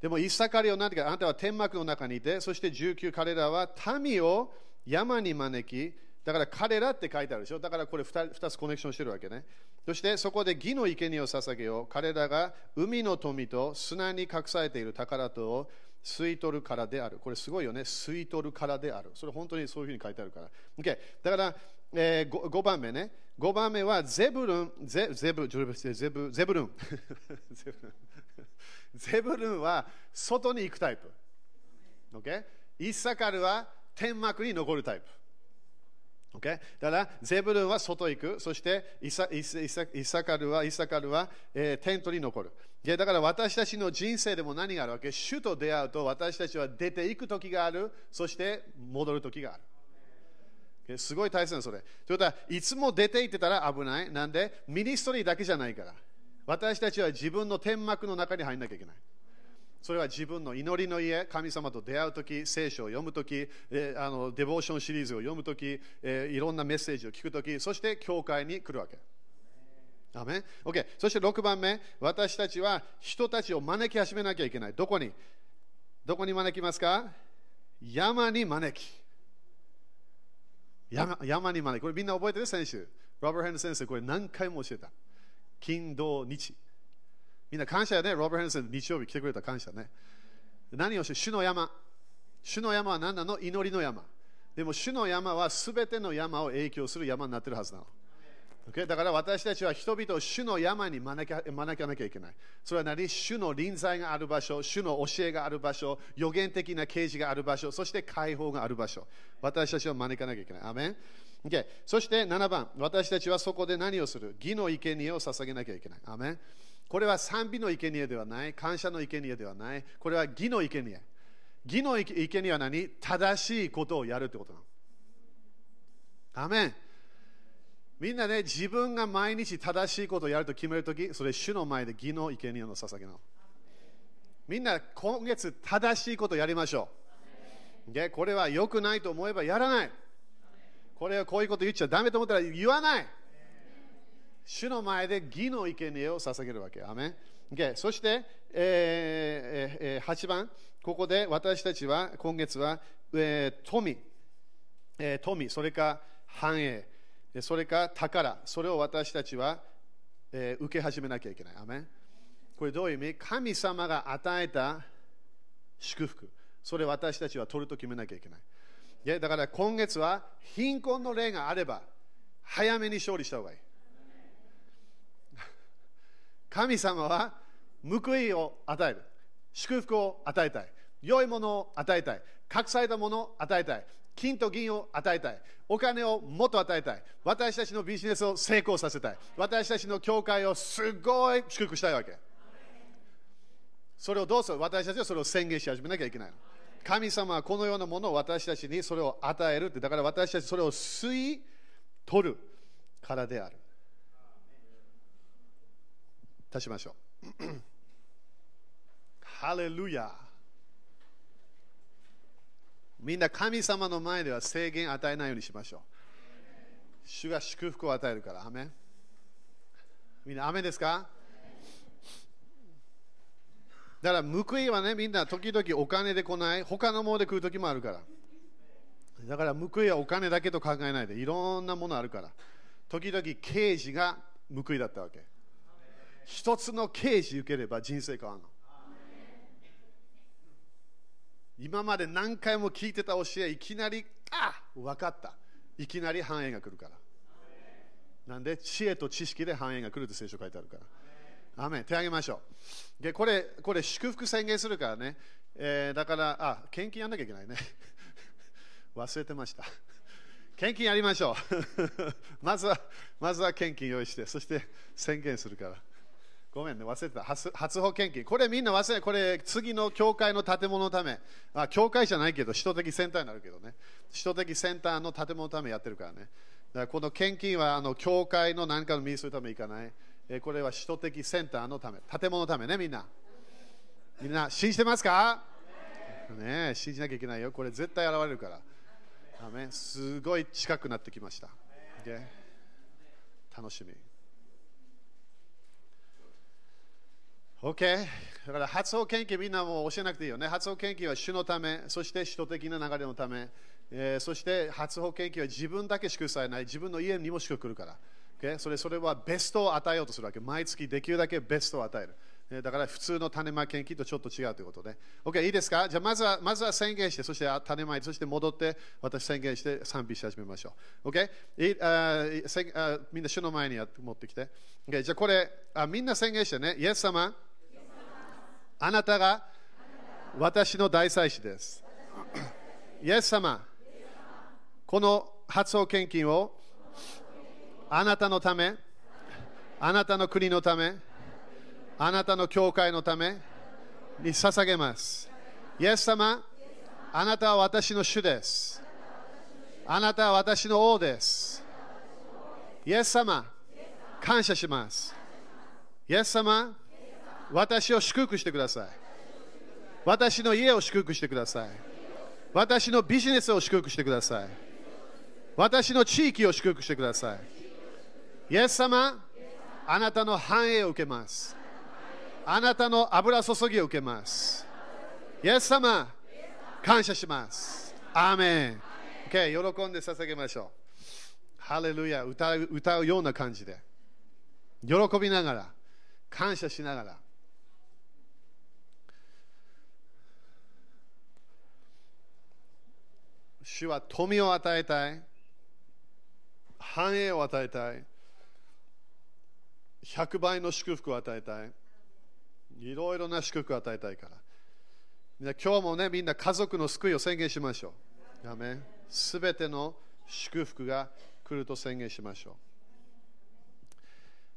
でもイサカルを何てか、あなたは天幕の中にいて、そして19彼らは民を山に招き、だから彼らって書いてあるでしょ。だからこれ 2, 2つコネクションしてるわけね。そしてそこで義の生贄を捧げよう。彼らが海の富と砂に隠されている宝とを吸い取るからである。これすごいよね。吸い取るからである。それ本当にそういうふうに書いてあるから。OK。だから、えー、5, 5番目ね。5番目はゼブルン、ゼゼブゼブゼブゼブルン。ゼブルンゼブルンは外に行くタイプ。OK? イッサカルは天幕に残るタイプ。Okay? だから、ゼブルンは外行く、そしてイサイサイサイサカルは、イサカルは、えーテントに残る。でだから私たちの人生でも何があるわけ？主と出会うと私たちは出ていく時がある、そして戻る時がある。Okay? すごい大切なそれ。ということは、いつも出て行ってたら危ない。なんで、ミニストリーだけじゃないから。私たちは自分の天幕の中に入らなきゃいけない。それは自分の祈りの家、神様と出会うとき、聖書を読むとき、えあのデボーションシリーズを読むとき、えいろんなメッセージを聞くとき、そして教会に来るわけ。アメン OK。そして6番目、私たちは人たちを招き始めなきゃいけない。どこに？どこに招きますか？山に招き。山山に招き。これみんな覚えてる？先週。ロバー・ヘンド先生、これ何回も教えた。金、土、日。みんな感謝やね。ロバート・ヘンド先生、日曜日来てくれた感謝ね。何をして主の山。主の山は何なの？祈りの山。でも主の山は全ての山を影響する山になってるはずなの。Okay? だから私たちは人々を主の山に招か招かなきゃいけない。それは何？主の臨在がある場所、主の教えがある場所、予言的な啓示がある場所、そして解放がある場所。私たちは招かなきゃいけない。アメン Okay、そして7番、私たちはそこで何をする？義の生贄を捧げなきゃいけない。アメンこれは賛美の生贄ではない、感謝の生贄ではない、これは義の生贄。義の生贄は何？正しいことをやるってことなの。アメンみんなね、自分が毎日正しいことをやると決めるとき、それ主の前で義の生贄の捧げなの。みんな今月正しいことをやりましょう。でこれは良くないと思えばやらない。これはこういうこと言っちゃダメと思ったら言わない。主の前で義の生贄を捧げるわけ。アメン。Okay そして、えーえー8番、ここで私たちは今月は、えー富、えー富、それか繁栄、それか宝、それを私たちは、えー受け始めなきゃいけない。アメこれどういう意味？神様が与えた祝福、それ私たちは取ると決めなきゃいけない。でだから今月は貧困の例があれば、早めに勝利した方がいい。神様は報いを与える。祝福を与えたい。良いものを与えたい。隠されたものを与えたい。金と銀を与えたい。お金をもっと与えたい。私たちのビジネスを成功させたい。私たちの教会をすごい祝福したいわけ。それをどうする？私たちはそれを宣言し始めなきゃいけないの。神様はこのようなものを私たちにそれを与えるって、だから私たちそれを吸い取るからである。足しましょう。ハレルヤみんな神様の前では制限与えないようにしましょう。主が祝福を与えるから。アメみんな、アメですか？だから報いはね、みんな時々お金で来ない、他のもので来る時もあるから。だから報いはお金だけと考えないで、いろんなものあるから。時々刑事が報いだったわけ。一つの刑事受ければ人生変わるの。今まで何回も聞いてた教え、いきなり、あ分かった。いきなり繁栄が来るから。なんで、知恵と知識で繁栄が来るって聖書書いてあるから。アメ手あげましょう。で、これ、これ祝福宣言するからね。えー、だから、あ、献金やんなきゃいけないね。忘れてました。献金やりましょう。まずは、まずは献金用意して、そして宣言するから。ごめんね、忘れてた初。初保献金。これみんな忘れこれ次の教会の建物のため。あ、教会じゃないけど、首都的センターになるけどね。首都的センターの建物のためやってるからね。だからこの献金はあの教会の何かのミニするためにいかない。えこれは首都的センターのため、建物のためね、みんな。みんな、信じてますか？ね信じなきゃいけないよ。これ絶対現れるから。すごい近くなってきました。楽しみ。OK。だから発音研究みんなも教えなくていいよね。発音研究は主のため、そして首都的な流れのため、えー、そして発音研究は自分だけ祝されない、自分の家にも祝福来るから。Okay? それそれはベストを与えようとするわけ。毎月できるだけベストを与える。だから普通の種まき研究とちょっと違うということで。OK、いいですか？じゃあまずはまずは宣言して、そして種まいて、そして戻って私宣言して賛美し始めましょう。OK? いああみんな主の前に持ってきて。Okay? じゃあこれあ、みんな宣言してね。イエス様、あなたが私の大祭司です。イエス様、この発音献金をあなたのため、あなたの国のため、あなたの教会のために捧げます。イエス様、あなたは私の主です。あなたは私の王です。イエス様、感謝します。イエス様、私を祝福してください。私の家を祝福してください。私のビジネスを祝福してください。私の地域を祝福してください。イエス様、あなたの繁栄を受けます。あなたの油注ぎを受けます。イエス様、感謝します。アーメン。Okay、喜んで捧げましょう。ハレルヤ歌う歌うような感じで。喜びながら、感謝しながら。主は富を与えたい。繁栄を与えたい。100倍の祝福を与えたい。いろいろな祝福を与えたいから。今日もね、みんな家族の救いを宣言しましょう。すべての祝福が来ると宣言しましょ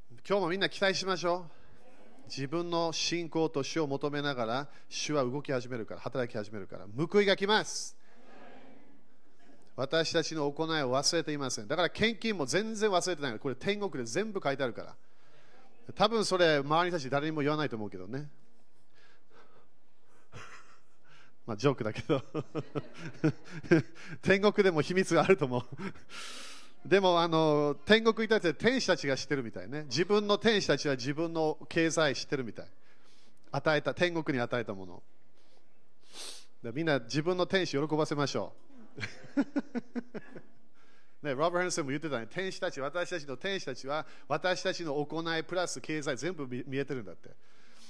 う。今日もみんな期待しましょう。自分の信仰と主を求めながら、主は動き始めるから、働き始めるから、報いが来ます。私たちの行いを忘れていません。だから献金も全然忘れてない。これ天国で全部書いてあるから。多分それ、周りたち誰にも言わないと思うけどね。まあ、ジョークだけど 天国でも秘密があると思うでもあの天国に対して天使たちが知ってるみたいね自分の天使たちは自分の経済知ってるみたい与えた天国に与えたものみんな自分の天使喜ばせましょうね、ロバート・ヘンセンも言ってたね、天使たち、私たちの天使たちは、私たちの行いプラス経済全部見えてるんだって。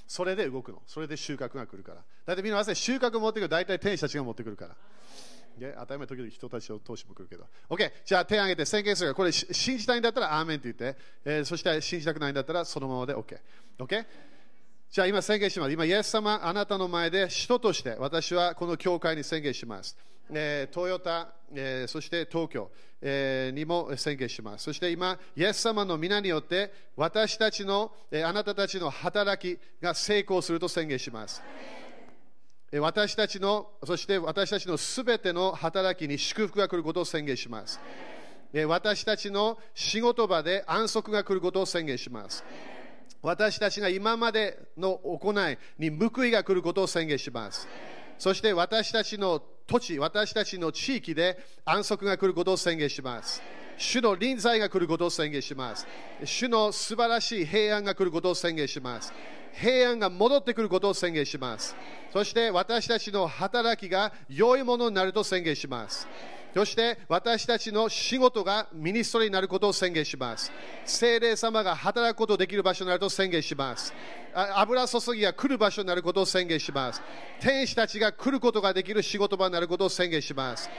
それで動くの。それで収穫が来るから。だってみんな収穫持ってくる大体天使たちが持ってくるから。当たり前時々人たちを通しも来るけど。OK。じゃあ手を挙げて宣言するこれ信じたいんだったらアーメンって言って、えー、そして信じたくないんだったらそのままで OK。OK? じゃあ今宣言します。今、イエス様、あなたの前で使徒として、私はこの教会に宣言します。えートヨタ、えーそして東京、えーにも宣言します。そして今、イエス様の皆によって、私たちの、えあなたたちの働きが成功すると宣言します。私たちの、そして私たちのすべての働きに祝福が来ることを宣言します。私たちの仕事場で安息が来ることを宣言します。私たちが今までの行いに報いが来ることを宣言します。そして私たちの土地、私たちの地域で安息が来ることを宣言します。主の臨在が来ることを宣言します。主の素晴らしい平安が来ることを宣言します。平安が戻ってくることを宣言します。そして私たちの働きが良いものになると宣言します。そして私たちの仕事がミニストリーになることを宣言します。聖霊様が働くことができる場所になると宣言します。油注ぎが来る場所になることを宣言します。天使たちが来ることができる仕事場になることを宣言します。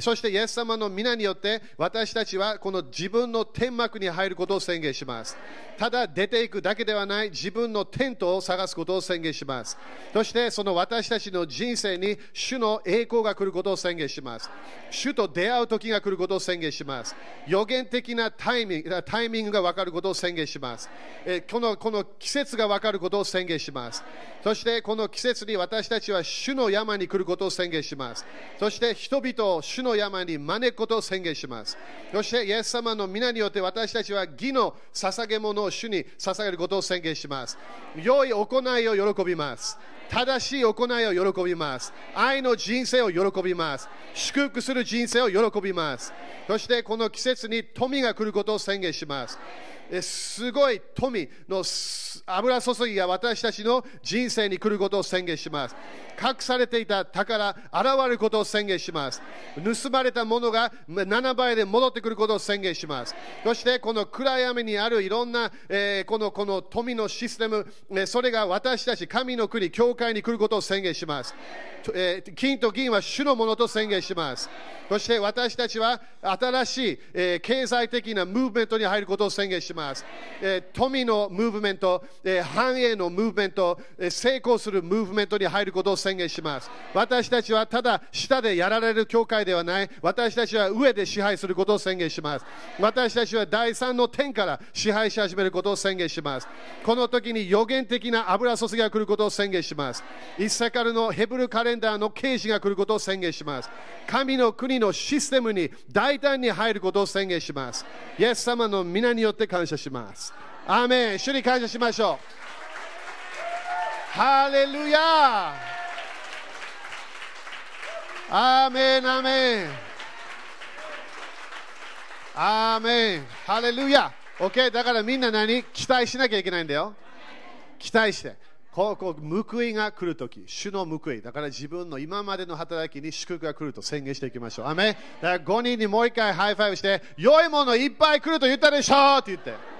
そしてイエス様の皆によって私たちはこの自分の天幕に入ることを宣言します。ただ出ていくだけではない自分のテントを探すことを宣言します。そしてその私たちの人生に主の栄光が来ることを宣言します。主と出会う時が来ることを宣言します。予言的なタイミングタイミングが分かることを宣言します。えこのこの季節が分かることを宣言します。そしてこの季節に私たちは主の山に来ることを宣言します。そして人々を主の山に招くことを宣言します。そしてイエス様の皆によって私たちは義の捧げ物を主に捧げることを宣言します。良い行いを喜びます。正しい行いを喜びます。愛の人生を喜びます。祝福する人生を喜びます。そしてこの季節に富が来ることを宣言します。すごい富の油注ぎが私たちの人生に来ることを宣言します。隠されていた宝、現れることを宣言します。盗まれたものが7倍で戻ってくることを宣言します。そしてこの暗闇にあるいろんな、えーこのこの富のシステム、えそれが私たち神の国、教会に来ることを宣言します。えー金と銀は主のものと宣言します。そして私たちは新しい、えー経済的なムーブメントに入ることを宣言します。え富のムーブメント、え繁栄のムーブメント、え成功するムーブメントに入ることを宣言します。私たちはただ下でやられる教会ではない。私たちは上で支配することを宣言します。私たちは第三の天から支配し始めることを宣言します。この時に予言的な油注ぎが来ることを宣言します。イッサカルのヘブルカレンダーの啓示が来ることを宣言します。神の国のシステムに大胆に入ることを宣言します。イエス様の皆によって感謝します。アーメン主に感謝しましょう。ハレルヤアーメン、アーメン。アーメン。ハレルヤ OK? だからみんな何？期待しなきゃいけないんだよ。期待して。こうこう報いが来るとき、主の報い、だから自分の今までの働きに祝福が来ると宣言していきましょう。アーメン、だから5人にもう一回 high five して、良いものいっぱい来ると言ったでしょって言って。